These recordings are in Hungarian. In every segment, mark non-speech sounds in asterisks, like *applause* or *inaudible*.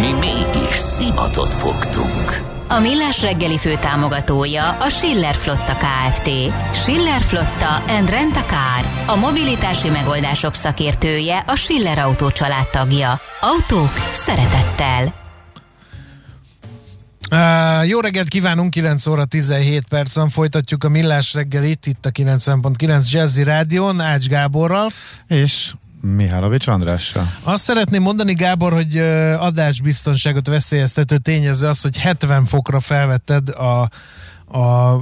Mi mégis szimatot fogtunk. A Millás reggeli fő támogatója a Schiller Flotta KFT. Schiller Flotta and Rent a Car. A mobilitási megoldások szakértője a Schiller Autó családtagja. Autók szeretettel. Uh, jó reggelt kívánunk, 9 óra 17 percen folytatjuk a Millás reggelit itt a 90.9 Jazzy Rádion, Ács Gáborral. És Mihálovics Andrással. Azt szeretném mondani, Gábor, hogy adásbiztonságot veszélyeztető tényező az, hogy 70 fokra felvetted a, a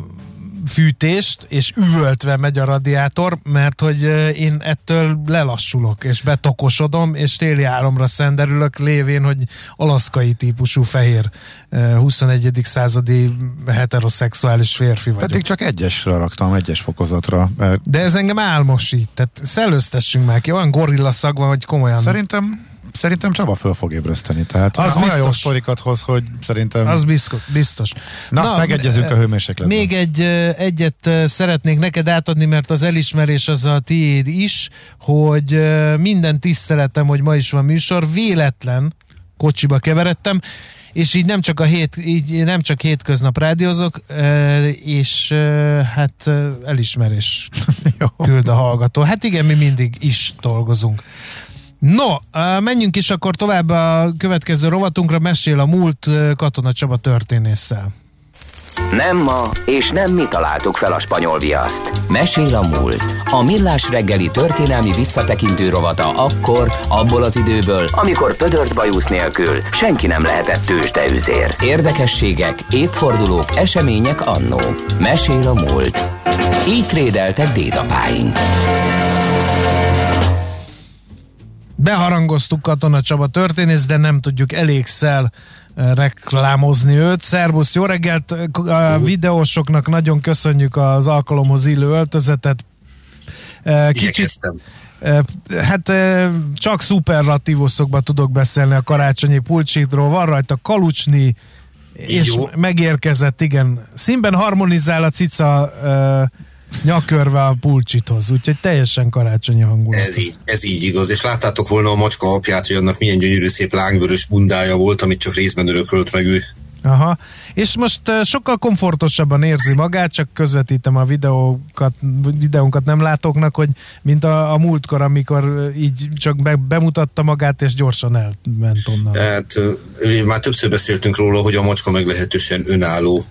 fűtést, és üvöltve megy a radiátor, mert hogy én ettől lelassulok, és betokosodom, és téli álomra szenderülök, lévén, hogy alaszkai típusú fehér 21. századi heteroszexuális férfi vagyok. Pedig csak egyesre raktam, egyes fokozatra. Mert... De ez engem álmosít, tehát szellőztessünk már ki, olyan gorilla szag van, hogy komolyan... Szerintem Szerintem Csaba föl fog ébreszteni. Tehát az olyan biztos. jó sztorikat hoz, hogy szerintem... Az biztos. Na, Na megegyezünk a hőmérsékletben. Még egy, egyet szeretnék neked átadni, mert az elismerés az a tiéd is, hogy minden tiszteletem, hogy ma is van műsor, véletlen kocsiba keveredtem, és így nem csak a hét, így nem csak hétköznap rádiózok, és hát elismerés *laughs* küld a hallgató. Hát igen, mi mindig is dolgozunk. No, menjünk is akkor tovább a következő rovatunkra, mesél a múlt Katona Csaba történésszel. Nem ma, és nem mi találtuk fel a spanyol viaszt. Mesél a múlt. A millás reggeli történelmi visszatekintő rovata akkor, abból az időből, amikor pödört bajusz nélkül senki nem lehetett tőzsdeüzér. Érdekességek, évfordulók, események annó. Mesél a múlt. Így trédeltek dédapáink. Beharangoztuk Katona Csaba történész, de nem tudjuk elégszer eh, reklámozni őt. Szervusz, jó reggelt! A videósoknak nagyon köszönjük az alkalomhoz illő öltözetet. Eh, kicsit, Igyekeztem. Eh, hát csak szuperlatívuszokban tudok beszélni a karácsonyi pulcsitról. Van rajta kalucsni, és Jó. megérkezett, igen. Színben harmonizál a cica nyakörve a pulcsithoz, úgyhogy teljesen karácsonyi hangulat. Ez így, ez így igaz, és láttátok volna a macska apját, hogy annak milyen gyönyörű szép lángvörös bundája volt, amit csak részben örökölt meg ő. Aha, és most sokkal komfortosabban érzi magát, csak közvetítem a videókat, videónkat nem látóknak, hogy mint a, a múltkor, amikor így csak be, bemutatta magát, és gyorsan elment onnan. Hát, már többször beszéltünk róla, hogy a macska meglehetősen önálló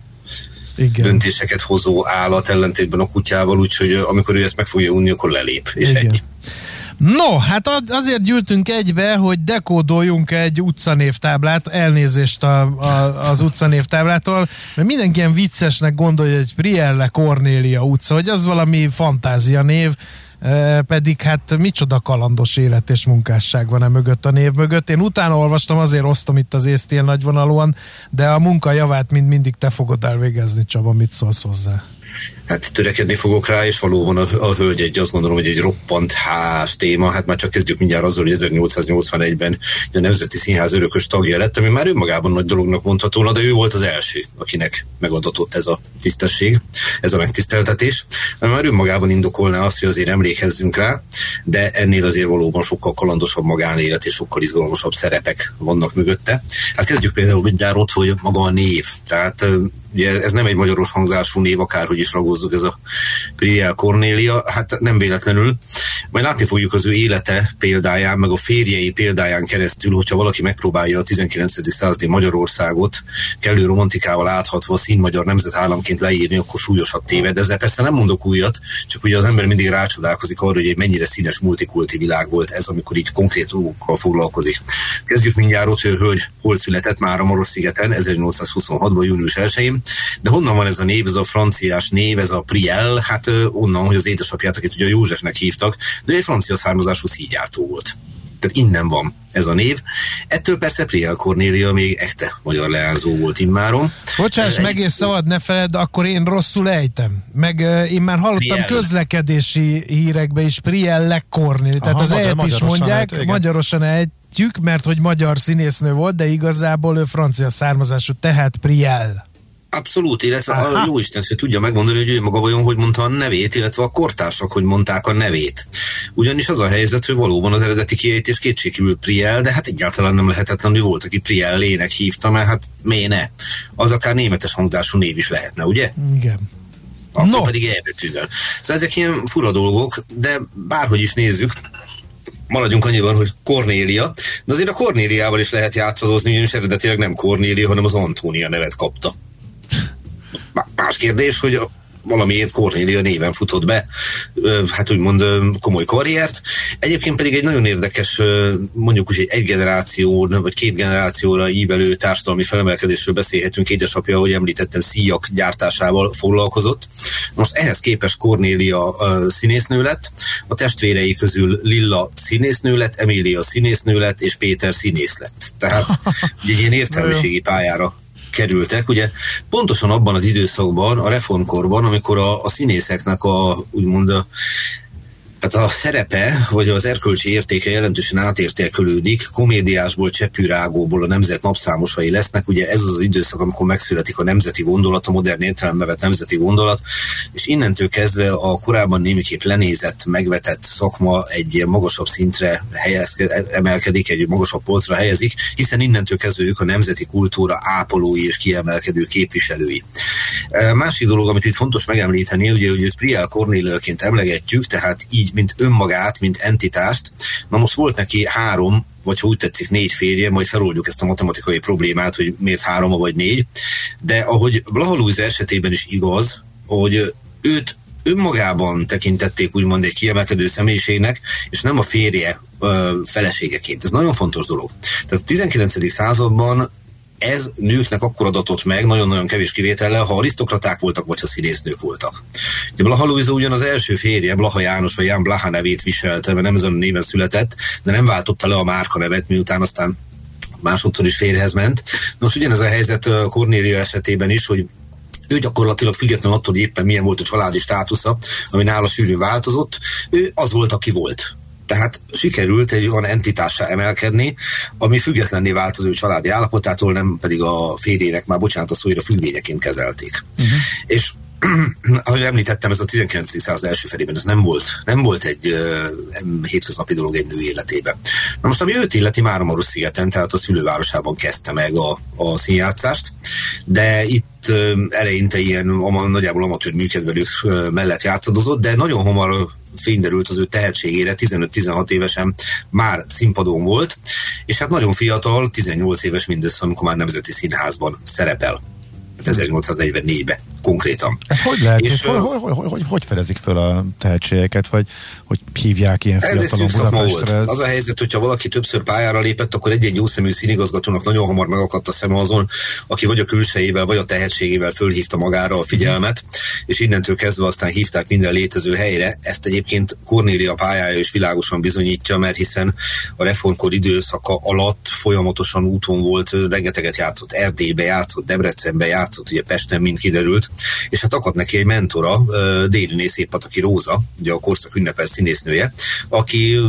igen. döntéseket hozó állat ellentétben a kutyával, úgyhogy amikor ő ezt meg fogja unni, akkor lelép, és Igen. ennyi. No, hát azért gyűltünk egybe, hogy dekódoljunk egy utcanévtáblát, elnézést a, a, az utcanévtáblától, mert mindenki ilyen viccesnek gondolja, hogy Prielle Cornélia utca, hogy az valami fantázia név, pedig hát micsoda kalandos élet és munkásság van e mögött a név mögött. Én utána olvastam, azért osztom itt az észt ilyen nagyvonalúan, de a munka javát mind mindig te fogod elvégezni, Csaba, mit szólsz hozzá? hát törekedni fogok rá, és valóban a, a hölgy egy, azt gondolom, hogy egy roppant ház téma, hát már csak kezdjük mindjárt azzal, hogy 1881-ben a Nemzeti Színház örökös tagja lett, ami már önmagában nagy dolognak mondható, de ő volt az első, akinek megadatott ez a tisztesség, ez a megtiszteltetés. Ami már önmagában indokolná azt, hogy azért emlékezzünk rá, de ennél azért valóban sokkal kalandosabb magánélet és sokkal izgalmasabb szerepek vannak mögötte. Hát kezdjük például mindjárt ott, hogy maga a név. Tehát ugye ez nem egy magyaros hangzású név, akárhogy is ragozzuk ez a Priel Cornélia, hát nem véletlenül. Majd látni fogjuk az ő élete példáján, meg a férjei példáján keresztül, hogyha valaki megpróbálja a 19. századi Magyarországot kellő romantikával áthatva színmagyar nemzetállamként leírni, akkor súlyosat téved. Ezzel persze nem mondok újat, csak ugye az ember mindig rácsodálkozik arra, hogy egy mennyire színes multikulti világ volt ez, amikor így konkrét dolgokkal foglalkozik. Kezdjük mindjárt ott, hogy hölgy hol született már a Maros-szigeten 1826-ban, június 1-én, de honnan van ez a név, ez a franciás név, ez a Priel? Hát onnan, hogy az édesapját, akit ugye Józsefnek hívtak, de egy francia származású szígyártó volt. Tehát innen van ez a név. Ettől persze Priel Cornélia még ekte magyar leányzó volt immáron. Bocsáss meg, és szabad ne feled, akkor én rosszul ejtem. Meg uh, én már hallottam Priel. közlekedési hírekbe is Priel Cornélia. Tehát az ejt is mondják, ejt, magyarosan ejtjük, mert hogy magyar színésznő volt, de igazából ő francia származású, tehát Priel. Abszolút, illetve Aha. a jó Isten se tudja megmondani, hogy ő maga vajon hogy mondta a nevét, illetve a kortársak hogy mondták a nevét. Ugyanis az a helyzet, hogy valóban az eredeti kiejtés kétségkívül Priel, de hát egyáltalán nem lehetetlen, hogy volt, aki Priel lének hívta, mert hát miért ne? Az akár németes hangzású név is lehetne, ugye? Igen. Akkor no. pedig elbetűvel. Szóval ezek ilyen fura dolgok, de bárhogy is nézzük, maradjunk annyiban, hogy Kornélia, de azért a Kornéliával is lehet játszadozni, ugyanis eredetileg nem Kornélia, hanem az Antónia nevet kapta. Más kérdés, hogy valamiért Cornélia néven futott be, hát úgymond komoly karriert. Egyébként pedig egy nagyon érdekes, mondjuk úgy egy generáció, vagy két generációra ívelő társadalmi felemelkedésről beszélhetünk. Édesapja, ahogy említettem, szíjak gyártásával foglalkozott. Most ehhez képest Cornélia színésznő lett, a testvérei közül Lilla színésznő lett, Emília színésznő lett, és Péter színész lett. Tehát *laughs* egy ilyen értelmiségi pályára kerültek. Ugye pontosan abban az időszakban, a reformkorban, amikor a, a színészeknek a úgymond a, Hát a szerepe, vagy az erkölcsi értéke jelentősen átértékelődik, komédiásból, csepűrágóból a nemzet napszámosai lesznek, ugye ez az időszak, amikor megszületik a nemzeti gondolat, a modern értelembe vett nemzeti gondolat, és innentől kezdve a korábban némiképp lenézett, megvetett szakma egy magasabb szintre helyez, emelkedik, egy magasabb polcra helyezik, hiszen innentől kezdve ők a nemzeti kultúra ápolói és kiemelkedő képviselői. Másik dolog, amit itt fontos megemlíteni, ugye, hogy őt Priel Cornélőként emlegetjük, tehát így így, mint önmagát, mint entitást. Na most volt neki három, vagy ha úgy tetszik, négy férje, majd feloldjuk ezt a matematikai problémát, hogy miért három vagy négy. De ahogy Blaha Louise esetében is igaz, hogy őt önmagában tekintették úgymond egy kiemelkedő személyiségnek, és nem a férje ö, feleségeként. Ez nagyon fontos dolog. Tehát a 19. században ez nőknek akkor adatott meg, nagyon-nagyon kevés kivétellel, ha arisztokraták voltak, vagy ha színésznők voltak. Ugye Blaha Luisa ugyan az első férje, Blaha János, vagy Ján Blaha nevét viselte, mert nem ezen a néven született, de nem váltotta le a márka nevet, miután aztán másodszor is férjhez ment. Nos, ugyanez a helyzet Cornélia esetében is, hogy ő gyakorlatilag független attól, hogy éppen milyen volt a családi státusza, ami nála sűrűn változott, ő az volt, aki volt. Tehát sikerült egy olyan entitássá emelkedni, ami függetlenné vált az ő családi állapotától, nem pedig a férjének már, bocsánat, a szóira függvényeként kezelték. Uh-huh. És *clears throat* ahogy említettem, ez a 19. század első felében ez nem volt, nem volt egy uh, hétköznapi dolog egy nő életében. Na most, ami őt illeti Máramaros szigeten, tehát a szülővárosában kezdte meg a, a színjátszást, de itt uh, eleinte ilyen ama, nagyjából amatőr műkedvelők uh, mellett játszadozott, de nagyon hamar fényderült az ő tehetségére, 15-16 évesen már színpadon volt, és hát nagyon fiatal, 18 éves mindössze, amikor már Nemzeti Színházban szerepel. 1844-ben konkrétan. Ez hogy lehet, és, és hogy, hogy, hogy, hogy, hogy fedezik fel a tehetségeket, vagy hogy hívják ilyen fiatalon Budapestre? Az a helyzet, hogyha valaki többször pályára lépett, akkor egy-egy jószemű színigazgatónak nagyon hamar megakadt a szem azon, aki vagy a külsejével, vagy a tehetségével fölhívta magára a figyelmet, és innentől kezdve aztán hívták minden létező helyre. Ezt egyébként Kornélia pályája is világosan bizonyítja, mert hiszen a reformkor időszaka alatt folyamatosan úton volt, rengeteget játszott Erdélybe, játszott Debrecenbe, játszott, ugye Pesten mind kiderült, és hát akadt neki egy mentora, Déliné Széppataki Róza, ugye a korszak ünnepel színésznője, aki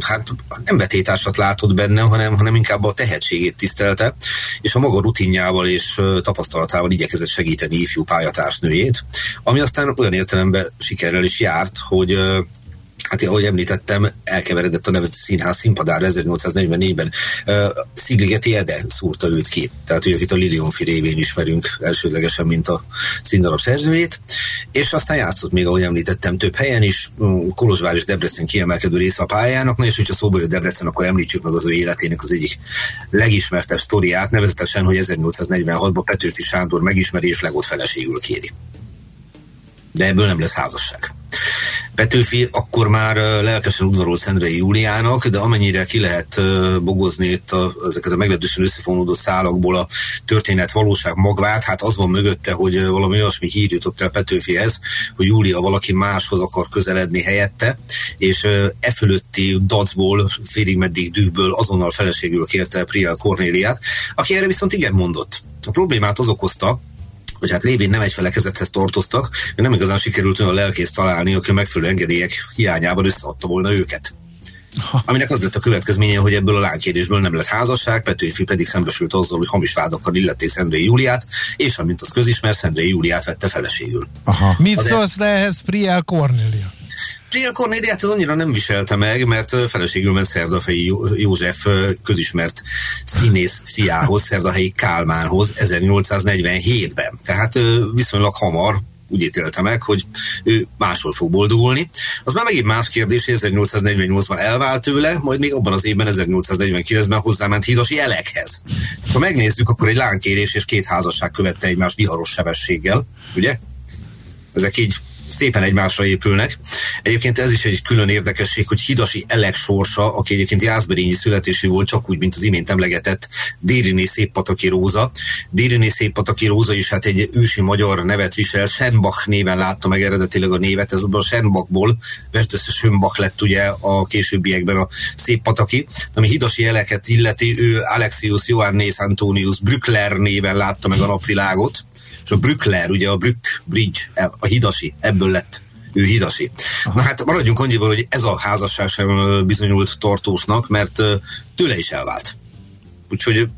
hát nem betétársat látott benne, hanem, hanem inkább a tehetségét tisztelte, és a maga rutinjával és tapasztalatával igyekezett segíteni ifjú pályatársnőjét, ami aztán olyan értelemben sikerrel is járt, hogy hát ahogy említettem, elkeveredett a Nemzeti Színház színpadára 1844-ben. Uh, Szigligeti Ede szúrta őt ki. Tehát ő, akit a Lilionfi révén ismerünk elsődlegesen, mint a színdarab szerzőjét. És aztán játszott még, ahogy említettem, több helyen is. Kolozsvár és Debrecen kiemelkedő része a pályának. Na és hogyha szóba jött Debrecen, akkor említsük meg az ő életének az egyik legismertebb sztoriát, nevezetesen, hogy 1846-ban Petőfi Sándor megismeri és legott feleségül kéri. De ebből nem lesz házasság. Petőfi akkor már lelkesen udvarolt Szendrei Júliának, de amennyire ki lehet bogozni itt a, ezeket a meglehetősen összefonódó szálakból a történet valóság magvát, hát az van mögötte, hogy valami olyasmi hír jutott el Petőfihez, hogy Júlia valaki máshoz akar közeledni helyette, és e fölötti dacból, félig meddig dühből azonnal feleségül kérte Priel Kornéliát, aki erre viszont igen mondott. A problémát az okozta, hogy hát lévén nem egy felekezethez tartoztak, nem igazán sikerült olyan lelkész találni, aki megfelelő engedélyek hiányában összeadta volna őket. Ha. Aminek az lett a következménye, hogy ebből a lánykérdésből nem lett házasság, Petőfi pedig szembesült azzal, hogy hamis vádakkal illették Szendrei Júliát, és amint az közismer, Szendrei Júliát vette feleségül. Aha. Mit szólsz le ehhez Priel Cornelia? Priel Cornéliát ez annyira nem viselte meg, mert feleségül ment Szerdafei József közismert színész fiához, Szerdahelyi Kálmánhoz 1847-ben. Tehát viszonylag hamar úgy ítélte meg, hogy ő máshol fog boldogulni. Az már megint más kérdés, hogy 1848-ban elvált tőle, majd még abban az évben, 1849-ben hozzáment Hídasi Elekhez. Tehát, ha megnézzük, akkor egy lánkérés és két házasság követte egymást viharos sebességgel, ugye? Ezek így szépen egymásra épülnek. Egyébként ez is egy külön érdekesség, hogy Hidasi Elek sorsa, aki egyébként Jászberényi születésű volt, csak úgy, mint az imént emlegetett Dériné Széppataki Róza. Dériné Széppataki Róza is hát egy ősi magyar nevet visel, Senbach néven látta meg eredetileg a névet, ez a Senbachból, Vestösse Sönbach lett ugye a későbbiekben a Széppataki. Ami Hidasi Eleket illeti, ő Alexius Johannes Antonius Brückler néven látta meg a napvilágot és a Brückler, ugye a Brück Bridge, a hidasi, ebből lett ő hidasi. Na hát maradjunk annyiban, hogy ez a házasság sem bizonyult tartósnak, mert tőle is elvált. Úgyhogy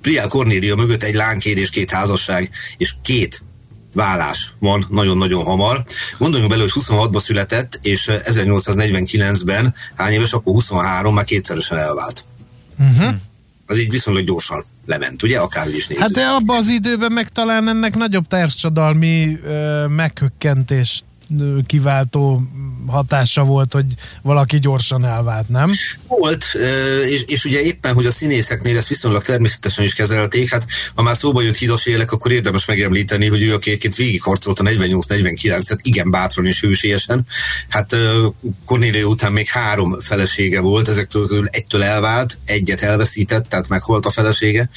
Priál Kornélia mögött egy lánkér és két házasság, és két vállás van nagyon-nagyon hamar. Gondoljunk bele, hogy 26-ban született, és 1849-ben hány éves, akkor 23, már kétszeresen elvált. Uh-huh az így viszonylag gyorsan lement, ugye, akár is nézzük. Hát de abban az időben meg talán ennek nagyobb társadalmi ö, meghökkentést kiváltó hatása volt, hogy valaki gyorsan elvált, nem? Volt, és, és ugye éppen, hogy a színészeknél ezt viszonylag természetesen is kezelték, hát ha már szóba jött Hidas élek, akkor érdemes megemlíteni, hogy ő akiként végigharcolt a 48-49, tehát igen bátran és hősiesen. Hát Cornélia után még három felesége volt, ezektől egytől elvált, egyet elveszített, tehát meghalt a felesége.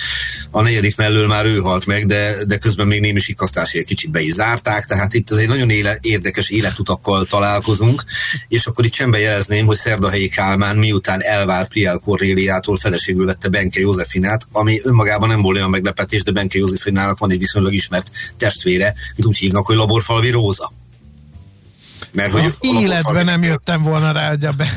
A negyedik mellől már ő halt meg, de, de közben még némi sikasztásért kicsit be is zárták, tehát itt ez egy nagyon éle, érdekes életutakkal találkozunk, és akkor itt csembe jelezném, hogy Szerdahelyi Kálmán miután elvált Priel Kornéliától feleségül vette Benke Józsefinát, ami önmagában nem volt olyan meglepetés, de Benke Józsefinának van egy viszonylag ismert testvére, itt úgy hívnak, hogy Laborfalvi Róza. Mert hogy az életben nem jöttem volna rá, hogy, a be,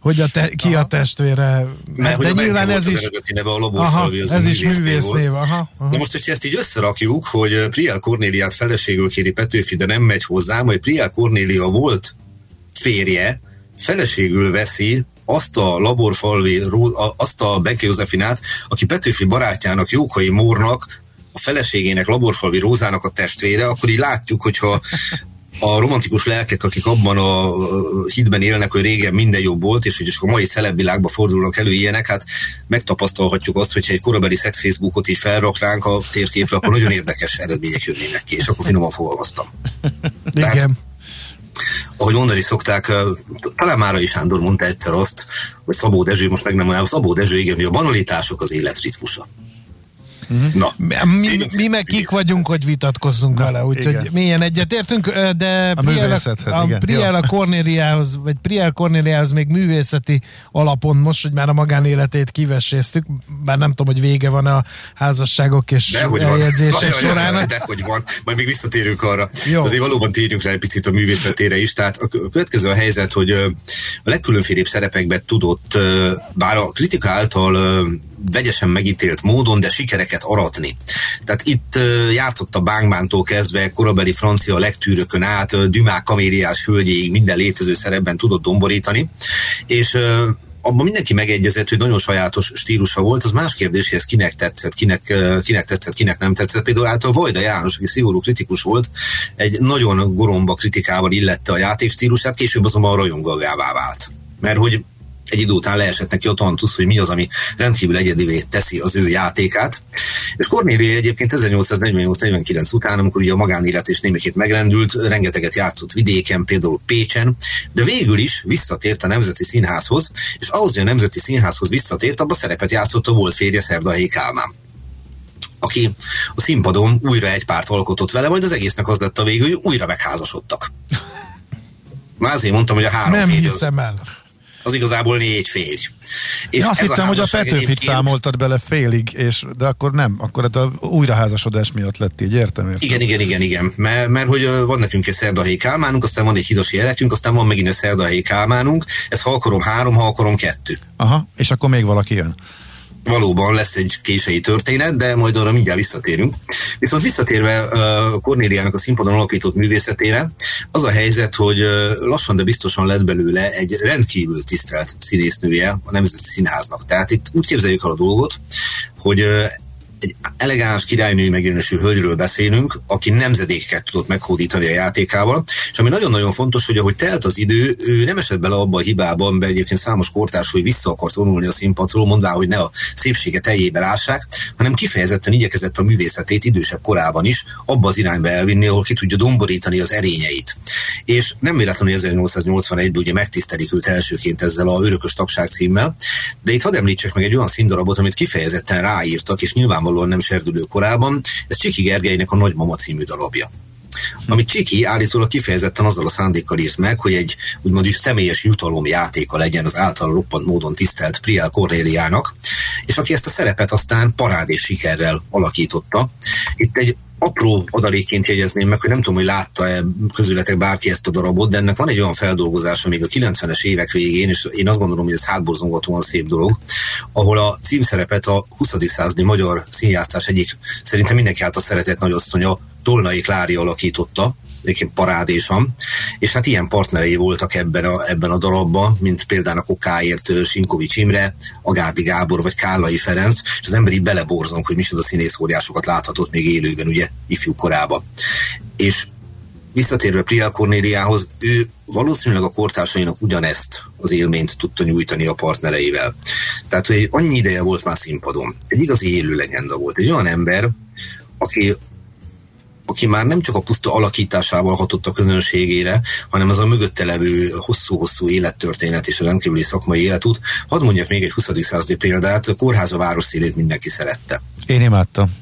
hogy a te, ki aha. a testvére. Mert de nyilván ez is... A aha, az ez is művész név. Aha, aha. De most, hogyha ezt így összerakjuk, hogy Priel Kornéliát feleségül kéri Petőfi, de nem megy hozzá, majd Priel Kornélia volt férje, feleségül veszi azt a laborfalvi, azt a Benke Józsefinát, aki Petőfi barátjának, Jókai Mórnak, a feleségének, Laborfalvi Rózának a testvére, akkor így látjuk, hogyha a romantikus lelkek, akik abban a hitben élnek, hogy régen minden jobb volt, és hogy a mai celebvilágba fordulnak elő ilyenek, hát megtapasztalhatjuk azt, hogyha egy korabeli szex Facebookot így felraknánk a térképre, akkor nagyon érdekes eredmények jönnének ki, és akkor finoman fogalmaztam. Tehát, Igen. ahogy mondani szokták, talán Márai Sándor mondta egyszer azt, hogy Szabó Dezső, most meg nem olyan, Szabó Dezső, igen, hogy a banalitások az élet ritmusa. Uh-huh. Na, mi, mi meg kik vagyunk, hogy vitatkozzunk Na, vele, úgyhogy milyen egyetértünk, de a Priel a, a, Priel a Corneliához, vagy Priel Corneliához még művészeti alapon most, hogy már a magánéletét kiveséztük, bár nem tudom, hogy vége van a házasságok és eljegyzések során. De hogy van, majd még visszatérünk arra. Jó. Azért valóban térjünk rá egy picit a művészetére is. Tehát a következő a helyzet, hogy a legkülönfélebb szerepekben tudott, bár a kritika által vegyesen megítélt módon, de sikereket aratni. Tehát itt játszott a bánkbántól kezdve korabeli francia legtűrökön át, Dumák kaméliás hölgyéig minden létező szerepben tudott domborítani, és abban mindenki megegyezett, hogy nagyon sajátos stílusa volt, az más kérdés, hogy ez kinek tetszett, kinek, kinek tetszett, kinek nem tetszett. Például által Vajda János, aki szigorú kritikus volt, egy nagyon goromba kritikával illette a játék stílusát, később azonban rajongagává vált. Mert hogy egy idő után leesett neki a tantusz, hogy mi az, ami rendkívül egyedivé teszi az ő játékát. És Cornélia egyébként 1848-49 után, amikor ugye a magánélet és némikét megrendült, rengeteget játszott vidéken, például Pécsen, de végül is visszatért a Nemzeti Színházhoz, és ahhoz, hogy a Nemzeti Színházhoz visszatért, abban szerepet játszott a volt férje Szerdahelyi Kálmán aki a színpadon újra egy párt alkotott vele, majd az egésznek az lett a végül, hogy újra megházasodtak. Már azért mondtam, hogy a három Nem hiszem az, el. Az igazából négy férj. És azt hittem, hogy a Petőfit egyébként... számoltad bele félig, és, de akkor nem, akkor hát a újraházasodás miatt lett így, értem? értem. Igen, igen, igen, igen. Mert, mert hogy van nekünk egy szerdahelyi kálmánunk, aztán van egy hidosi jelekünk, aztán van megint egy szerdahelyi kálmánunk, ez ha akarom három, ha akarom kettő. Aha, és akkor még valaki jön valóban lesz egy késői történet, de majd arra mindjárt visszatérünk. Viszont visszatérve Cornéliának a színpadon alakított művészetére, az a helyzet, hogy lassan, de biztosan lett belőle egy rendkívül tisztelt színésznője a Nemzeti Színháznak. Tehát itt úgy képzeljük el a dolgot, hogy egy elegáns királynői megjelenésű hölgyről beszélünk, aki nemzedékeket tudott meghódítani a játékával, és ami nagyon-nagyon fontos, hogy ahogy telt az idő, ő nem esett bele abba a hibában, mert egyébként számos kortárs, hogy vissza akart vonulni a színpadról, mondvá, hogy ne a szépsége teljébe lássák, hanem kifejezetten igyekezett a művészetét idősebb korában is abba az irányba elvinni, ahol ki tudja domborítani az erényeit. És nem véletlenül, hogy 1881-ben ugye megtisztelik őt elsőként ezzel a örökös tagság címmel, de itt hadd említsek meg egy olyan színdarabot, amit kifejezetten ráírtak, és nyilván nyilvánvalóan nem serdülő korában, ez Csiki Gergelynek a Nagymama című darabja amit Csiki állítólag kifejezetten azzal a szándékkal írt meg, hogy egy úgymond is személyes jutalom játéka legyen az által roppant módon tisztelt Priel Cornéliának, és aki ezt a szerepet aztán parádés sikerrel alakította. Itt egy apró adaléként jegyezném meg, hogy nem tudom, hogy látta-e közületek bárki ezt a darabot, de ennek van egy olyan feldolgozása még a 90-es évek végén, és én azt gondolom, hogy ez hátborzongatóan szép dolog, ahol a címszerepet a 20. századi magyar színjátszás egyik szerintem mindenki által szeretett nagyasszonya Tolnai Klári alakította, egyébként parádésan, és hát ilyen partnerei voltak ebben a, ebben a darabban, mint például a Kokáért Sinkovics Imre, Agárdi Gábor vagy Kállai Ferenc, és az ember így beleborzunk, hogy micsoda színészóriásokat láthatott még élőben, ugye, ifjú korába. És visszatérve Priel Cornéliához, ő valószínűleg a kortársainak ugyanezt az élményt tudta nyújtani a partnereivel. Tehát, hogy annyi ideje volt már színpadon. Egy igazi élő legenda volt. Egy olyan ember, aki aki már nem csak a puszta alakításával hatott a közönségére, hanem az a mögötte levő hosszú-hosszú élettörténet és a rendkívüli szakmai életút. Hadd mondjak még egy 20. századi példát, a kórház a város szélét mindenki szerette. Én imádtam.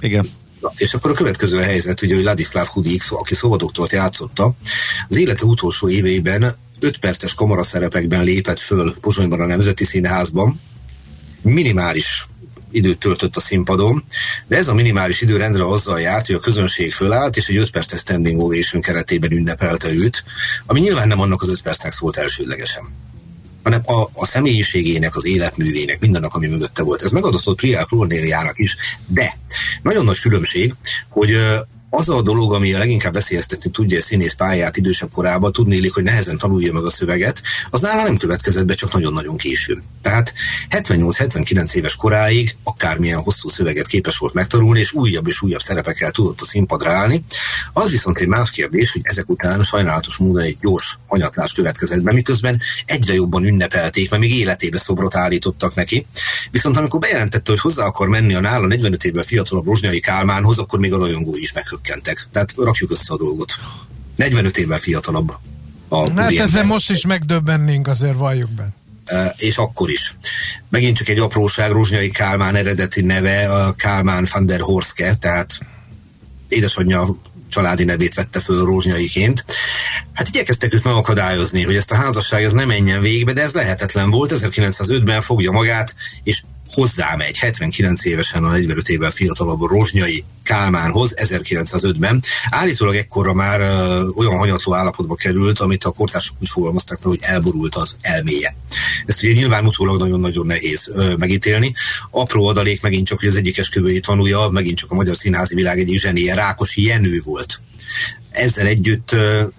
Igen. És akkor a következő a helyzet, ugye, hogy Ladislav Hudik, aki szóvadoktort játszotta, az élete utolsó éveiben 5 perces kamaraszerepekben lépett föl Pozsonyban a Nemzeti Színházban, minimális időt töltött a színpadon, de ez a minimális időrendre azzal járt, hogy a közönség fölállt, és egy 5 perces standing ovation keretében ünnepelte őt, ami nyilván nem annak az 5 percnek szólt elsődlegesen hanem a, a személyiségének, az életművének, mindennek, ami mögötte volt. Ez megadatott Priál Cornéliának is, de nagyon nagy különbség, hogy az a dolog, ami a leginkább veszélyeztetni tudja a színész pályát idősebb korában, tudni hogy nehezen tanulja meg a szöveget, az nála nem következett be csak nagyon-nagyon későn. Tehát 78-79 éves koráig akármilyen hosszú szöveget képes volt megtanulni, és újabb és újabb szerepekkel tudott a színpadra állni. Az viszont egy más kérdés, hogy ezek után sajnálatos módon egy gyors hanyatlás következett be, miközben egyre jobban ünnepelték, mert még életébe szobrot állítottak neki. Viszont amikor bejelentette, hogy hozzá akar menni a nála 45 évvel fiatalabb Rozsnyai Kálmánhoz, akkor még a rajongó is meghökkent csökkentek. Tehát rakjuk össze a dolgot. 45 évvel fiatalabb. A hát ezzel most is megdöbbennénk, azért valljuk be. És akkor is. Megint csak egy apróság, Ruzsnyai Kálmán eredeti neve, a Kálmán van der Horske, tehát édesanyja családi nevét vette föl Rózsnyaiként. Hát igyekeztek őt megakadályozni, hogy ezt a házasság ez nem menjen végbe, de ez lehetetlen volt. 1905-ben fogja magát, és hozzámegy 79 évesen a 45 évvel fiatalabb Rozsnyai Kálmánhoz 1905-ben. Állítólag ekkorra már uh, olyan hanyatló állapotba került, amit a kortársak úgy fogalmaztak, hogy elborult az elméje. Ezt ugye nyilván utólag nagyon-nagyon nehéz uh, megítélni. Apró adalék megint csak, hogy az egyik esküvői tanúja, megint csak a magyar színházi világ egyik zsenie, Rákosi Jenő volt ezzel együtt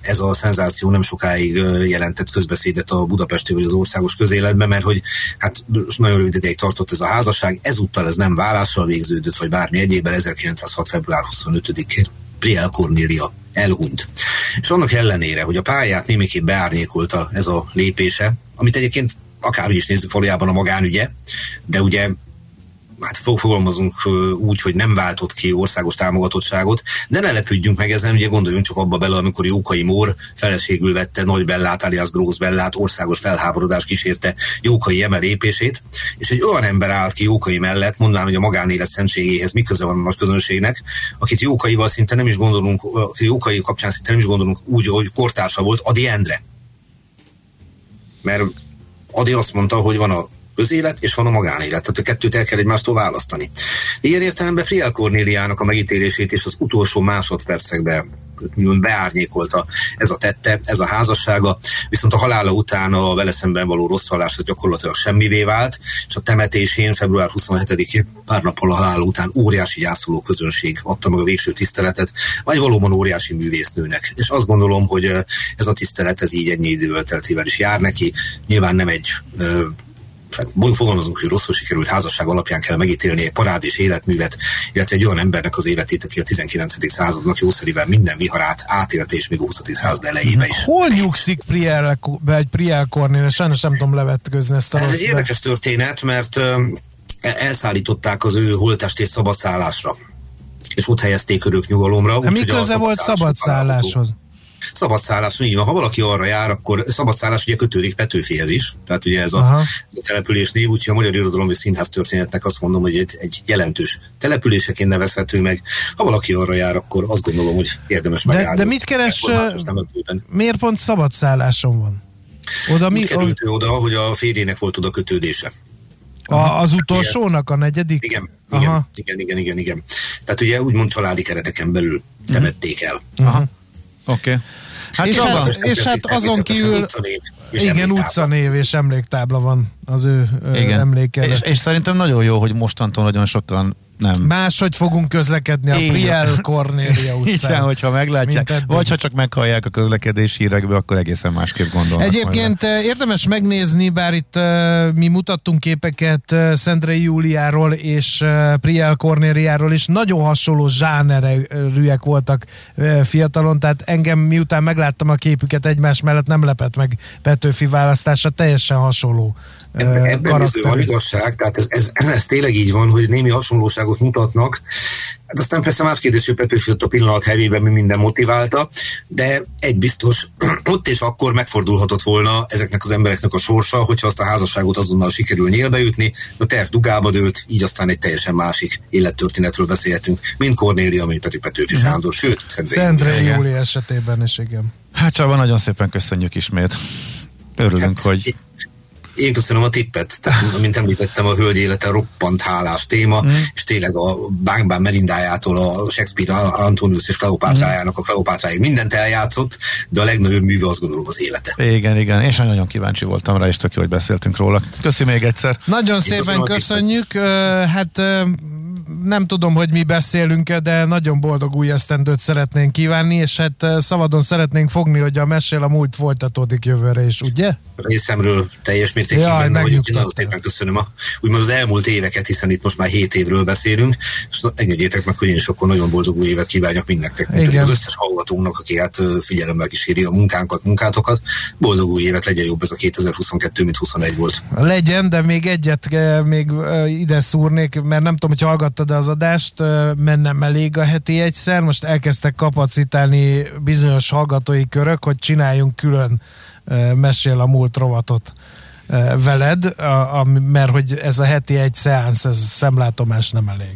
ez a szenzáció nem sokáig jelentett közbeszédet a budapesti vagy az országos közéletben, mert hogy hát nagyon rövid ideig tartott ez a házasság, ezúttal ez nem vállással végződött, vagy bármi egyébben 1906. február 25-én Priel Cornélia elhunyt. És annak ellenére, hogy a pályát némiképp beárnyékolta ez a lépése, amit egyébként akár is nézzük valójában a magánügye, de ugye hát fogalmazunk úgy, hogy nem váltott ki országos támogatottságot, de ne lepődjünk meg ezen, ugye gondoljunk csak abba bele, amikor Jókai Mór feleségül vette Nagy Bellát, alias Grósz Bellát, országos felháborodás kísérte Jókai emelépését, és egy olyan ember állt ki Jókai mellett, mondanám, hogy a magánélet szentségéhez mi köze van a nagy közönségnek, akit Jókaival szinte nem is gondolunk, Jókai kapcsán szinte nem is gondolunk úgy, hogy kortársa volt, Adi Endre. Mert Adi azt mondta, hogy van a közélet és van a magánélet. Tehát a kettőt el kell egymástól választani. Ilyen értelemben Friel Cornéliának a megítélését és az utolsó másodpercekben beárnyékolta ez a tette, ez a házassága, viszont a halála után a vele szemben való rossz hallás gyakorlatilag semmivé vált, és a temetésén február 27-én pár nappal a halála után óriási gyászoló közönség adta meg a végső tiszteletet, vagy valóban óriási művésznőnek. És azt gondolom, hogy ez a tisztelet ez így ennyi idő teltével is jár neki. Nyilván nem egy hát fogalmazunk, hogy rosszul sikerült házasság alapján kell megítélni egy parád és életművet, illetve egy olyan embernek az életét, aki a 19. századnak jószerivel minden viharát átélte, és még a 20. század elejébe is. Hol nyugszik Priel, egy Priel Kornél? Sajnos nem tudom levetközni ezt a Ez egy érdekes történet, mert elszállították az ő holtestét szabadszállásra és ott helyezték örök nyugalomra. Úgy, mi köze volt szabadszálláshoz? Szabadszállás, így van, ha valaki arra jár, akkor szabadszállás ugye kötődik Petőfihez is, tehát ugye ez a, ez a település név, úgyhogy a Magyar Irodalom és Színház történetnek azt mondom, hogy egy, egy jelentős településeként nevezhető meg. Ha valaki arra jár, akkor azt gondolom, hogy érdemes de, megállni. De mit keres, miért pont szabadszálláson van? Oda mi? került ő oda, hogy a férjének volt oda kötődése. A, az utolsónak, a negyedik? Igen, igen, igen, igen, igen, igen. Tehát ugye úgymond családi kereteken belül temették el. Aha. Oké. Okay. Hát és, hát, és hát azon kívül utcanév igen, utcanév és emléktábla van az ő igen. emlékére. És, és szerintem nagyon jó, hogy mostantól nagyon sokan nem. Máshogy fogunk közlekedni a Priel Cornélia *laughs* utcán. Igen, hogyha meglátják, vagy ha csak meghallják a közlekedési hírekbe, akkor egészen másképp gondolnak. Egyébként majd. Eh, érdemes megnézni, bár itt uh, mi mutattunk képeket uh, Szendrei Júliáról és uh, Priel Cornéliáról is, nagyon hasonló zsánerűek voltak uh, fiatalon, tehát engem miután megláttam a képüket egymás mellett nem lepett meg Petőfi választása, teljesen hasonló Ebben is van igazság, tehát ez, ez, ez tényleg így van, hogy némi hasonlóságot mutatnak. Hát aztán persze más kérdés, hogy Petőfi a pillanat hevében mi minden motiválta, de egy biztos, *clears throat* ott és akkor megfordulhatott volna ezeknek az embereknek a sorsa, hogyha azt a házasságot azonnal sikerül nyílbeütni, a terv dugába dőlt, így aztán egy teljesen másik élettörténetről beszélhetünk, mint Kornélia, mint Pető Petőfi uh-huh. Sándor, sőt, Szendrei Júli esetében is, igen. Hát Csaba, nagyon szépen köszönjük ismét. Örülünk, hát, hogy én köszönöm a tippet, tehát, mint említettem, a hölgy élete roppant hálás téma, mm. és tényleg a Bánkbán Melindájától a Shakespeare, Antonius és Kleopátrájának a Kleopátráig mindent eljátszott, de a legnagyobb műve azt gondolom az élete. Igen, igen, és nagyon kíváncsi voltam rá, és tök jó, hogy beszéltünk róla. Köszi még egyszer. Nagyon Én szépen köszönjük, hát nem tudom, hogy mi beszélünk -e, de nagyon boldog új esztendőt szeretnénk kívánni, és hát szabadon szeretnénk fogni, hogy a mesél a múlt folytatódik jövőre is, ugye? Részemről teljes mértékben benne vagyok. Nagyon szépen köszönöm a, úgymond az elmúlt éveket, hiszen itt most már 7 évről beszélünk, és engedjétek meg, hogy én is akkor nagyon boldog új évet kívánjak mindnektek, mint az összes hallgatónak, aki hát figyelemmel kíséri a munkánkat, munkátokat. Boldog új évet, legyen jobb ez a 2022, mint 21 volt. Legyen, de még egyet még ide szúrnék, mert nem tudom, hogy hallgattad az adást, mert nem elég a heti egyszer, most elkezdtek kapacitálni bizonyos hallgatói körök, hogy csináljunk külön mesél a múlt rovatot veled, a, a, mert hogy ez a heti egy szeánsz, ez szemlátomás nem elég.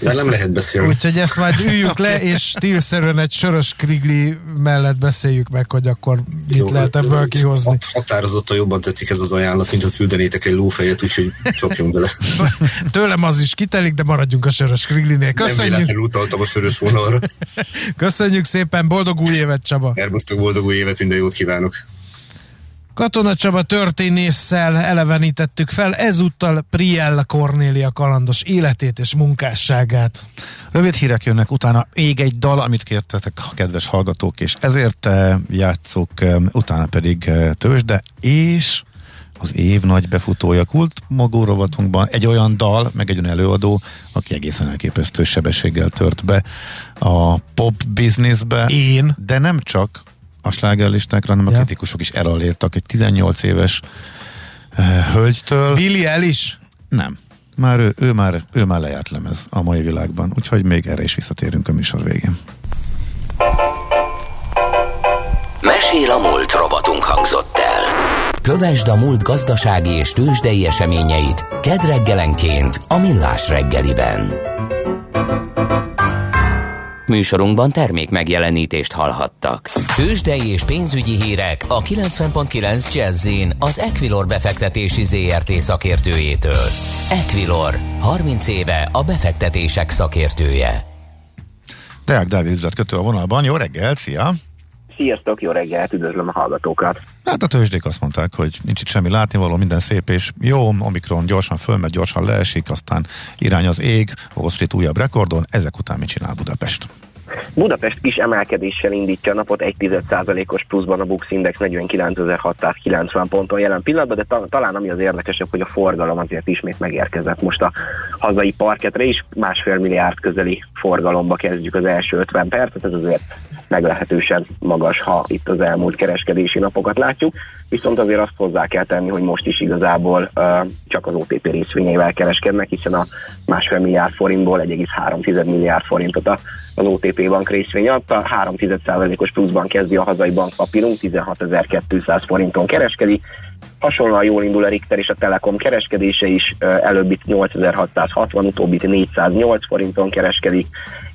Mert nem lehet beszélni. Úgyhogy ezt majd üljük le, és stílszerűen egy sörös krigli mellett beszéljük meg, hogy akkor mit Jó, lehet ebből kihozni. Határozottan jobban tetszik ez az ajánlat, mint hogy küldenétek egy lófejet, úgyhogy csapjunk bele. *laughs* Tőlem az is kitelik, de maradjunk a sörös kriglinél. Köszönjük. Nem utaltam a sörös vonalra. *laughs* Köszönjük szépen, boldog új évet Csaba! Szerbusztok, boldog új évet, minden jót kívánok! Katona Csaba történésszel elevenítettük fel ezúttal Priella Cornélia kalandos életét és munkásságát. Rövid hírek jönnek, utána még egy dal, amit kértetek a kedves hallgatók, és ezért eh, játszok, eh, utána pedig eh, tőzsde, és az év nagy befutója kult magó rovatunkban egy olyan dal, meg egy olyan előadó, aki egészen elképesztő sebességgel tört be a pop businessbe. Én? De nem csak, a slágerlistákra, hanem a ja. kritikusok is elalértak. Egy 18 éves hölgytől. Billy Eilish? Nem. Már ő, ő, már, ő már lejárt lemez a mai világban, úgyhogy még erre is visszatérünk a műsor végén. Mesél a múlt robotunk hangzott el. Kövesd a múlt gazdasági és tőzsdei eseményeit kedd reggelenként a Millás reggeliben. Műsorunkban termék megjelenítést hallhattak. Tőzsdei és pénzügyi hírek a 90.9 jazz az Equilor befektetési ZRT szakértőjétől. Equilor, 30 éve a befektetések szakértője. Deák Dávid üzletkötő a vonalban. Jó reggel, szia! Sziasztok, jó reggelt, üdvözlöm a hallgatókat! Hát a tőzsdék azt mondták, hogy nincs itt semmi látnivaló, minden szép és jó, Omikron gyorsan fölmegy, gyorsan leesik, aztán irány az ég, Wall Street újabb rekordon, ezek után mit csinál Budapest? Budapest kis emelkedéssel indítja a napot, 1,1%-os pluszban a Bux Index 49.690 ponton jelen pillanatban, de ta- talán ami az érdekesebb, hogy a forgalom azért ismét megérkezett most a hazai parketre is, másfél milliárd közeli forgalomba kezdjük az első 50 percet, ez azért meglehetősen magas, ha itt az elmúlt kereskedési napokat látjuk, viszont azért azt hozzá kell tenni, hogy most is igazából uh, csak az OTP részvényeivel kereskednek, hiszen a másfél milliárd forintból 1,3 milliárd forintot az OTP bank részvény adta, 3% os pluszban kezdi a hazai bankpapírunk, 16.200 forinton kereskedik, Hasonlóan jól indul a Richter és a Telekom kereskedése is, előbbit 8660, utóbbit 408 forinton kereskedik,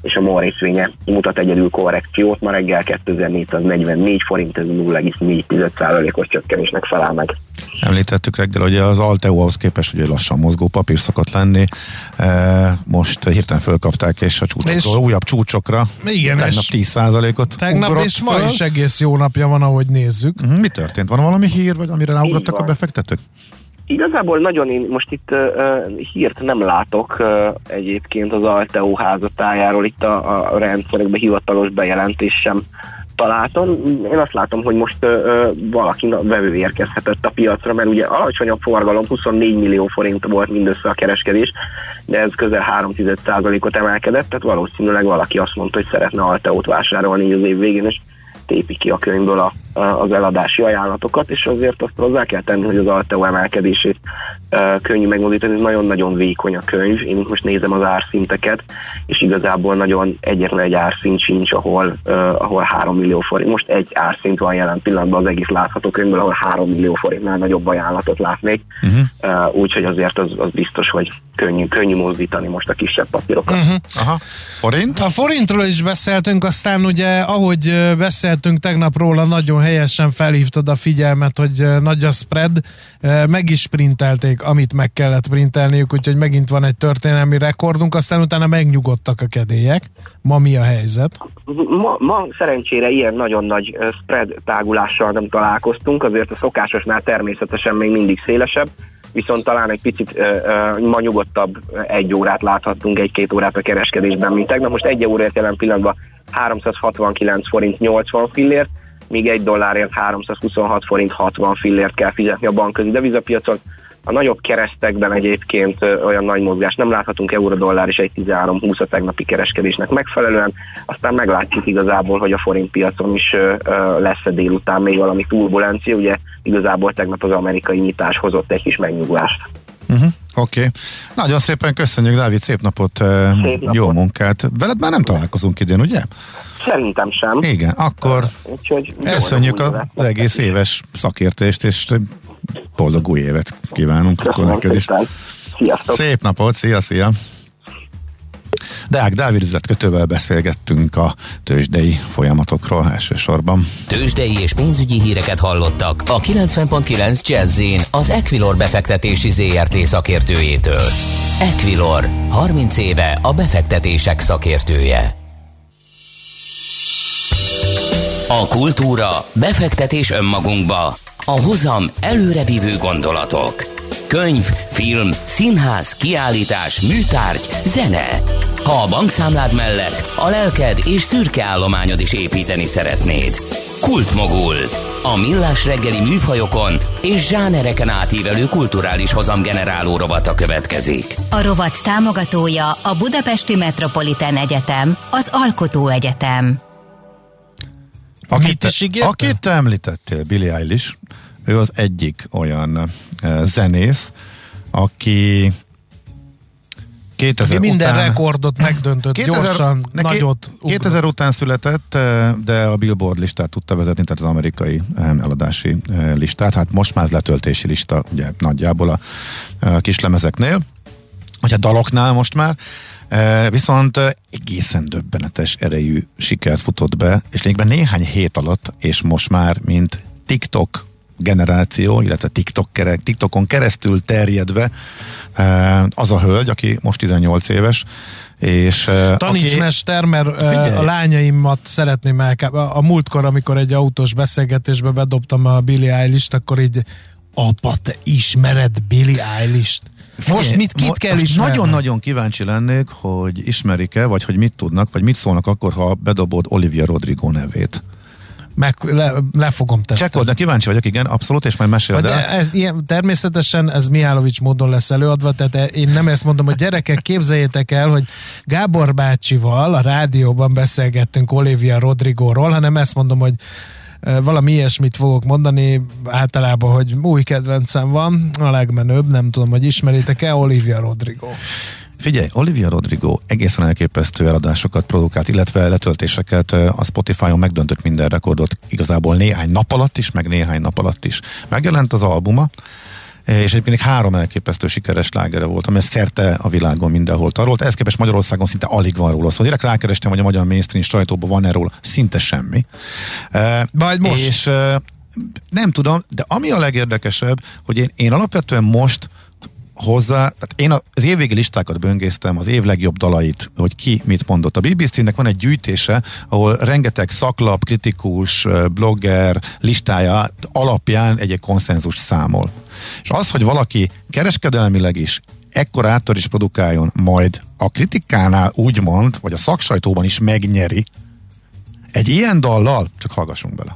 és a MOL részvénye mutat egyedül korrekciót, ma reggel 2444 forint, ez 0,4%-os csökkenésnek felel meg. Említettük reggel, hogy az Alteo ahhoz képest, hogy egy lassan mozgó papír szokott lenni, most hirtelen fölkapták, és a csúcsokról, és újabb csúcsokra igen, tegnap 10%-ot Tegnap és ma is egész jó napja van, ahogy nézzük. Mhm, mi történt? Van valami hír, vagy amire ráugrottak a befektetők? Igazából nagyon én most itt uh, hírt nem látok uh, egyébként az Alteo házatájáról, itt a, a rendszerekben hivatalos bejelentés sem találtam. Én azt látom, hogy most uh, valaki vevő érkezhetett a piacra, mert ugye alacsonyabb forgalom, 24 millió forint volt mindössze a kereskedés, de ez közel 3,1%-ot emelkedett, tehát valószínűleg valaki azt mondta, hogy szeretne Alteót vásárolni az év végén, és tépi ki a könyvből a, az eladási ajánlatokat, és azért azt hozzá kell tenni, hogy az Alteo emelkedését könnyű megmozdítani, nagyon-nagyon vékony a könyv, én most nézem az árszinteket, és igazából nagyon egyetlen egy árszint sincs, ahol, ahol 3 millió forint. Most egy árszint van jelen pillanatban az egész látható könyvből, ahol 3 millió forintnál nagyobb ajánlatot látnék, uh-huh. uh, úgyhogy azért az, az biztos, hogy könnyű, könnyű mozdítani most a kisebb papírokat. Uh-huh. Aha. Forint? A forintról is beszéltünk, aztán ugye, ahogy beszéltünk tegnap róla, nagyon helyesen felhívtad a figyelmet, hogy nagy a spread, meg is printelték, amit meg kellett printelniük, úgyhogy megint van egy történelmi rekordunk, aztán utána megnyugodtak a kedélyek. Ma mi a helyzet? Ma, ma szerencsére ilyen nagyon nagy spread tágulással nem találkoztunk, azért a szokásosnál természetesen még mindig szélesebb, viszont talán egy picit uh, ma nyugodtabb egy órát láthattunk, egy-két órát a kereskedésben, mint tegnap. Most egy óráért jelen pillanatban 369 forint 80 fillért, míg egy dollárért 326 forint 60 fillért kell fizetni a bankközi devizapiacon. A nagyobb keresztekben egyébként olyan nagy mozgás nem láthatunk, euró-dollár is egy 13-20 a tegnapi kereskedésnek megfelelően, aztán meglátjuk igazából, hogy a forint piacon is lesz-e délután még valami turbulencia, ugye igazából tegnap az amerikai nyitás hozott egy kis megnyugvást. Uh-huh. Oké. Okay. Nagyon szépen köszönjük, Dávid, szép napot, szép napot, jó munkát. Veled már nem találkozunk idén, ugye? Szerintem sem. Igen, akkor Úgyhogy köszönjük az egész éves szakértést, és boldog új évet kívánunk Köszönöm akkor neked is. Sziasztok. Szép napot, szia, szia! Deák Dávid üzletkötővel beszélgettünk a tőzsdei folyamatokról elsősorban. Tőzsdei és pénzügyi híreket hallottak a 90.9 jazz az Equilor befektetési ZRT szakértőjétől. Equilor, 30 éve a befektetések szakértője. A kultúra, befektetés önmagunkba, a hozam előrevívő gondolatok. Könyv, film, színház, kiállítás, műtárgy, zene. Ha a bankszámlád mellett a lelked és szürke állományod is építeni szeretnéd. Kultmogul. A millás reggeli műfajokon és zsánereken átívelő kulturális hozamgeneráló rovata következik. A rovat támogatója a Budapesti Metropolitán Egyetem, az Alkotó Egyetem. Akit, akit említettél, Billy Eilish, ő az egyik olyan zenész, aki 2000 Aki minden után, rekordot megdöntött 2000, gyorsan, neki, nagyot. 2000 ugrott. után született, de a Billboard listát tudta vezetni, tehát az amerikai eladási listát. Hát most már az letöltési lista, ugye nagyjából a, a kislemezeknél, vagy a daloknál most már. Viszont egészen döbbenetes erejű sikert futott be, és lényegben néhány hét alatt, és most már, mint TikTok generáció, illetve TikTok, TikTokon keresztül terjedve az a hölgy, aki most 18 éves, és, Tanítsmester, mert figyelj. a lányaimat szeretném el. A múltkor, amikor egy autós beszélgetésbe bedobtam a Billy Eilish-t, akkor így apa, te ismered Billy Eilish-t? Most mit, kit kell ismerni? Nagyon-nagyon kíváncsi lennék, hogy ismerik-e, vagy hogy mit tudnak, vagy mit szólnak akkor, ha bedobod Olivia Rodrigo nevét meg le, le fogom tesztelni. Csekkold, kíváncsi vagyok, igen, abszolút, és majd meséld el. Ez, ilyen, természetesen ez Mihálovics módon lesz előadva, tehát én nem ezt mondom, hogy gyerekek, képzeljétek el, hogy Gábor bácsival a rádióban beszélgettünk Olivia Rodrigóról, hanem ezt mondom, hogy valami ilyesmit fogok mondani, általában, hogy új kedvencem van, a legmenőbb, nem tudom, hogy ismeritek-e, Olivia Rodrigo. Figyelj, Olivia Rodrigo egészen elképesztő eladásokat produkált, illetve letöltéseket a Spotify-on megdöntött minden rekordot igazából néhány nap alatt is, meg néhány nap alatt is. Megjelent az albuma, és egyébként három elképesztő sikeres lágere volt, amely szerte a világon mindenhol tarolt. Ez képest Magyarországon szinte alig van róla. Szóval direkt rákerestem, hogy a magyar mainstream sajtóban van erről szinte semmi. Majd most. És nem tudom, de ami a legérdekesebb, hogy én, én alapvetően most hozzá, tehát én az évvégi listákat böngésztem, az év legjobb dalait, hogy ki mit mondott. A BBC-nek van egy gyűjtése, ahol rengeteg szaklap, kritikus, blogger listája alapján egy, egy konszenzus számol. És az, hogy valaki kereskedelmileg is ekkor áttör is produkáljon, majd a kritikánál úgymond, vagy a szaksajtóban is megnyeri, egy ilyen dallal, csak hallgassunk bele.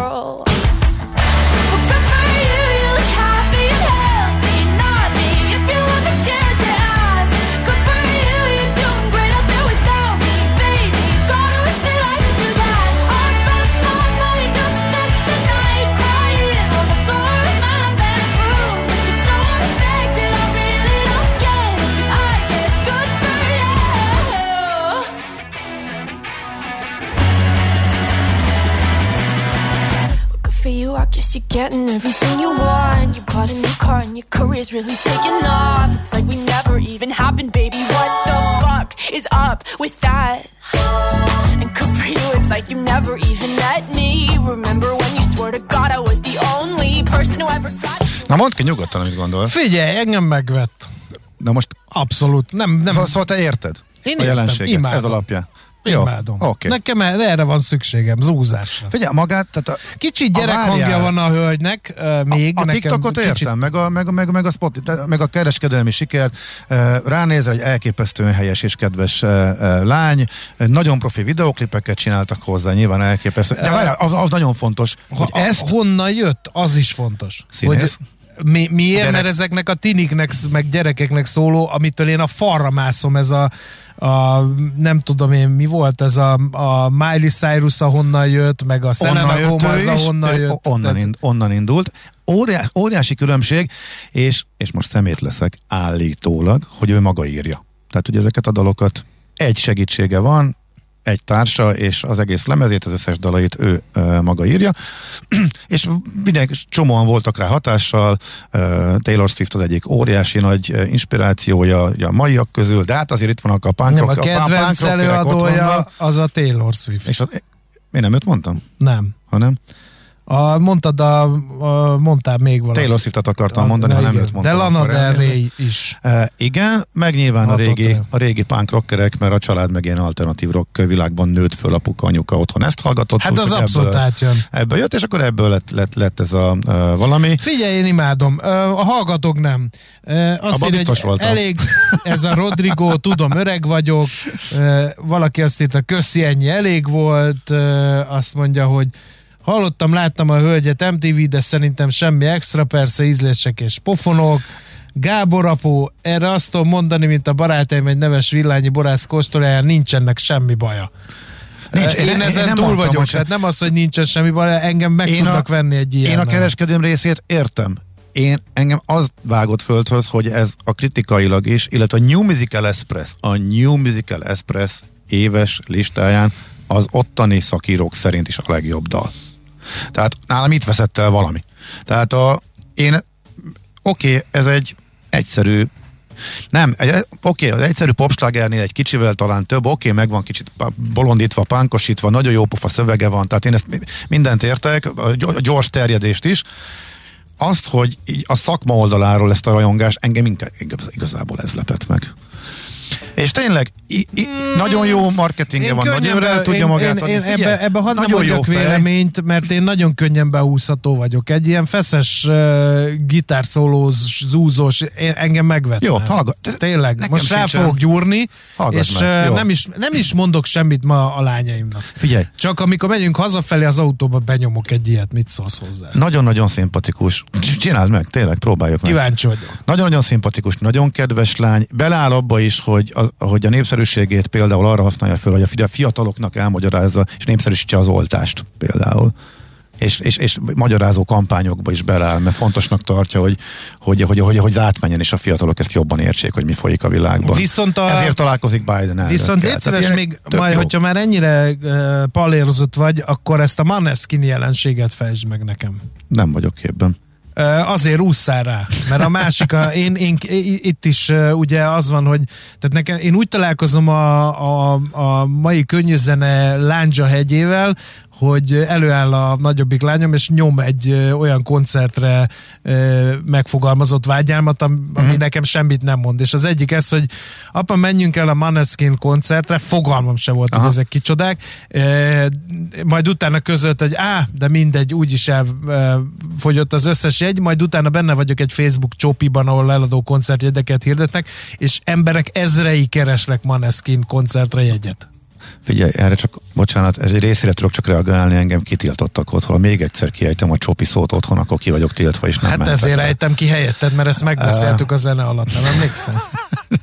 Guess you're getting everything you want. You bought a new car and your career's really taking off. It's like we never even happened, baby. What the fuck is up with that? And good for you, it's like you never even met me. Remember when you swore to God I was the only person who ever got. Na mondd ki nyugodtan, amit gondol. Figyelj, engem megvett. Na most abszolút, nem, nem. Szóval, szóval te érted? Én a jelenséget, imádom. ez alapja. Imádom. Okay. Nekem erre van szükségem, zúzásra. Figyelj, magát, tehát a, Kicsit gyerekhangja van a hölgynek, uh, még. A, a TikTokot kicsit... értem, meg a, meg, meg, meg, a spot, meg a kereskedelmi sikert. Uh, ránézel egy elképesztően helyes és kedves uh, uh, lány. Uh, nagyon profi videoklipeket csináltak hozzá, nyilván elképesztő. De várjál, az, az nagyon fontos, hogy ha, ezt... Honnan jött, az is fontos. Színész? Hogy mi, miért? Gyerek. Mert ezeknek a tiniknek, meg gyerekeknek szóló, amitől én a falra mászom, ez a, a nem tudom én, mi volt ez a, a Miley Cyrus, ahonnan jött, meg a Selena Gomez, ahonnan jött. Onnan, ind, onnan indult. Óriás, óriási különbség, és, és most szemét leszek állítólag, hogy ő maga írja. Tehát, hogy ezeket a dalokat egy segítsége van, egy társa, és az egész lemezét, az összes dalait ő ö, maga írja, *clears throat* és mindenki csomóan voltak rá hatással, ö, Taylor Swift az egyik óriási nagy inspirációja ugye a maiak közül, de hát azért itt vannak a punk rock, a kedvenc a előadója az a Taylor Swift. És a, én nem őt mondtam? Nem. Hanem? A, mondtad, a, a, mondtál még valamit. Taylor Swift-et akartam mondani, ha nem őt mondtam. De Lana Del Rey is. E, igen, meg nyilván a régi, a régi punk rockerek, mert a család meg ilyen alternatív rock világban nőtt föl apuka, anyuka otthon ezt hallgatott. Hát az abszolút ebből, átjön. Ebből jött, és akkor ebből lett, lett, lett ez a uh, valami. Figyelj, én imádom. Uh, a hallgatók nem. Uh, azt írja, hogy voltam. elég ez a Rodrigo, tudom, öreg vagyok. Uh, valaki azt írta, köszi, ennyi elég volt. Azt mondja, hogy Hallottam, láttam a hölgyet MTV, de szerintem semmi extra, persze ízlések és pofonok. Gábor apó, erre azt tudom mondani, mint a barátaim egy neves villányi borász kóstoláján, nincsenek semmi baja. Nincs, én, én ezen én túl vagyok, tehát nem az, hogy nincsen semmi baj, engem meg én tudnak a, venni egy ilyen. Én a kereskedőm részét értem. Én, engem az vágott földhöz, hogy ez a kritikailag is, illetve a New Musical Express, a New Musical Express éves listáján az ottani szakírók szerint is a legjobb dal. Tehát nálam itt veszett el valami. Tehát a, én, oké, okay, ez egy egyszerű nem, egy, oké, az egyszerű popslágernél egy kicsivel talán több, oké, meg van kicsit bolondítva, pánkosítva, nagyon jó pofa szövege van, tehát én ezt mindent értek, a gyors terjedést is. Azt, hogy így a szakma oldaláról ezt a rajongást, engem inkább, igazából ez lepett meg. És tényleg, i, i, nagyon jó marketingje van, nagyon el tudja magát én, adni. Én, Figyelj, ebbe, ebbe hadd nagyon jó véleményt, mert én nagyon könnyen beúszható vagyok. Egy ilyen feszes uh, gitárszólós, zúzós, én, engem megvet. Jó, hallgat. Tényleg, most rá fogok gyúrni, és uh, nem, is, nem is mondok semmit ma a lányaimnak. Figyelj. Csak amikor megyünk hazafelé az autóba, benyomok egy ilyet, mit szólsz hozzá? Nagyon-nagyon szimpatikus. Csináld meg, tényleg, próbáljuk meg. Kíváncsi vagyok. Nagyon-nagyon szimpatikus, nagyon kedves lány. Beláll abba is, hogy a, hogy a népszerűségét például arra használja föl, hogy a fiataloknak elmagyarázza, és népszerűsítse az oltást például és, és, és magyarázó kampányokba is beláll, mert fontosnak tartja, hogy, hogy, hogy, hogy, hogy átmenjen, és a fiatalok ezt jobban értsék, hogy mi folyik a világban. Viszont a... Ezért találkozik Biden el. Viszont légy szíves, még majd, jó. hogyha már ennyire uh, pallérozott vagy, akkor ezt a Maneskin jelenséget fejtsd meg nekem. Nem vagyok képben. Azért ússzál rá, mert a másik, a, én, én, itt is ugye az van, hogy tehát nekem, én úgy találkozom a, a, a mai könnyűzene Lándzsa hegyével, hogy előáll a nagyobbik lányom, és nyom egy olyan koncertre megfogalmazott vágyálmat, ami uh-huh. nekem semmit nem mond. És az egyik ez, hogy apa, menjünk el a Maneskin koncertre, fogalmam se volt, Aha. hogy ezek kicsodák, majd utána között, hogy á, de mindegy, úgyis elfogyott az összes jegy, majd utána benne vagyok egy Facebook csopiban, ahol eladó koncertjegyeket hirdetnek, és emberek ezrei keresnek Maneskin koncertre jegyet. Figyelj, erre csak, bocsánat, ez egy részére tudok csak reagálni, engem kitiltottak otthon. Még egyszer kiejtem a csopi szót otthon, akkor ki vagyok tiltva, és nem Hát ezért le. ejtem ki helyetted, mert ezt megbeszéltük a zene alatt, nem emlékszem?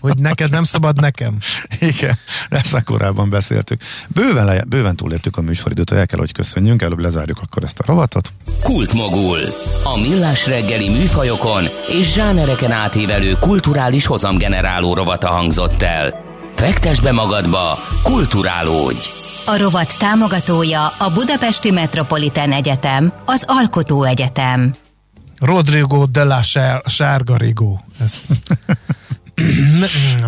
Hogy neked nem szabad nekem. Igen, ezt már korábban beszéltük. Bőven, le, bőven túléptük a műsoridőt, el kell, hogy köszönjünk, előbb lezárjuk akkor ezt a rovatot. Kultmogul. A millás reggeli műfajokon és zsánereken átívelő kulturális hozamgeneráló rovata hangzott el. Fektes be magadba, kulturálódj! A rovat támogatója a Budapesti Metropolitán Egyetem, az Alkotó Egyetem. Rodrigo de la Sárgarigó.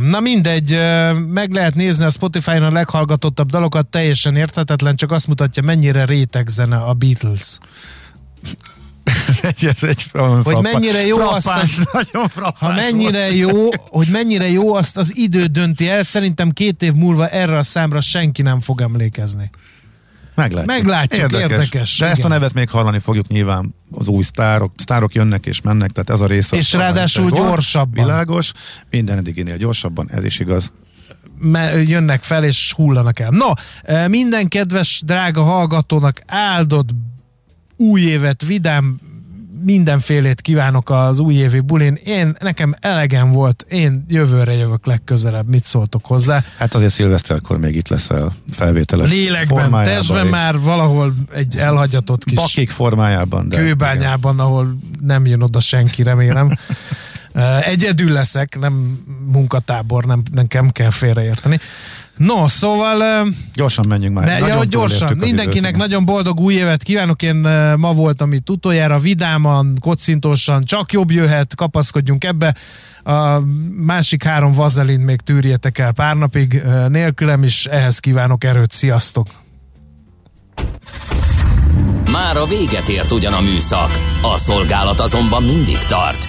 Na mindegy, meg lehet nézni a Spotify-on a leghallgatottabb dalokat, teljesen érthetetlen, csak azt mutatja, mennyire réteg zene a Beatles *laughs* egy, ez egy hogy mennyire jó frappás, azt, nagyon frappás ha mennyire volt. jó, hogy mennyire jó, azt az idő dönti el. Szerintem két év múlva erre a számra senki nem fog emlékezni. Meglátjuk. Meglátjuk, érdekes. érdekes De igen. ezt a nevet még hallani fogjuk nyilván. Az új sztárok, sztárok jönnek és mennek, tehát ez a része. És ráadásul gyorsabban. Világos, minden eddiginél gyorsabban, ez is igaz jönnek fel és hullanak el. No, eh, minden kedves drága hallgatónak áldott új évet, vidám mindenfélét kívánok az újévi bulin. Én, nekem elegem volt, én jövőre jövök legközelebb. Mit szóltok hozzá? Hát azért szilveszterkor még itt leszel felvételes Lélekben, testben már valahol egy elhagyatott kis Bakik formájában. De kőbányában, igen. ahol nem jön oda senki, remélem. Egyedül leszek, nem munkatábor, nem, nem kell félreérteni. No, szóval... Gyorsan menjünk már. Ne, ja, gyorsan. Mindenkinek időt, nagyon boldog új évet kívánok. Én ma voltam itt utoljára, vidáman, kocintósan, csak jobb jöhet, kapaszkodjunk ebbe. A másik három vazelint még tűrjetek el pár napig nélkülem, is ehhez kívánok erőt. Sziasztok! Már a véget ért ugyan a műszak, a szolgálat azonban mindig tart,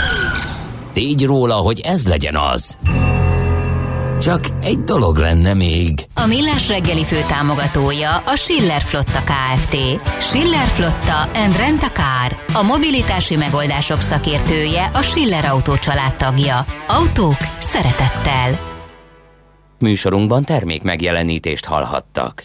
tégy róla, hogy ez legyen az. Csak egy dolog lenne még. A Millás reggeli fő támogatója a Schiller Flotta KFT. Schiller Flotta and Rent a Car. A mobilitási megoldások szakértője a Schiller Autó tagja. Autók szeretettel. Műsorunkban termék megjelenítést hallhattak.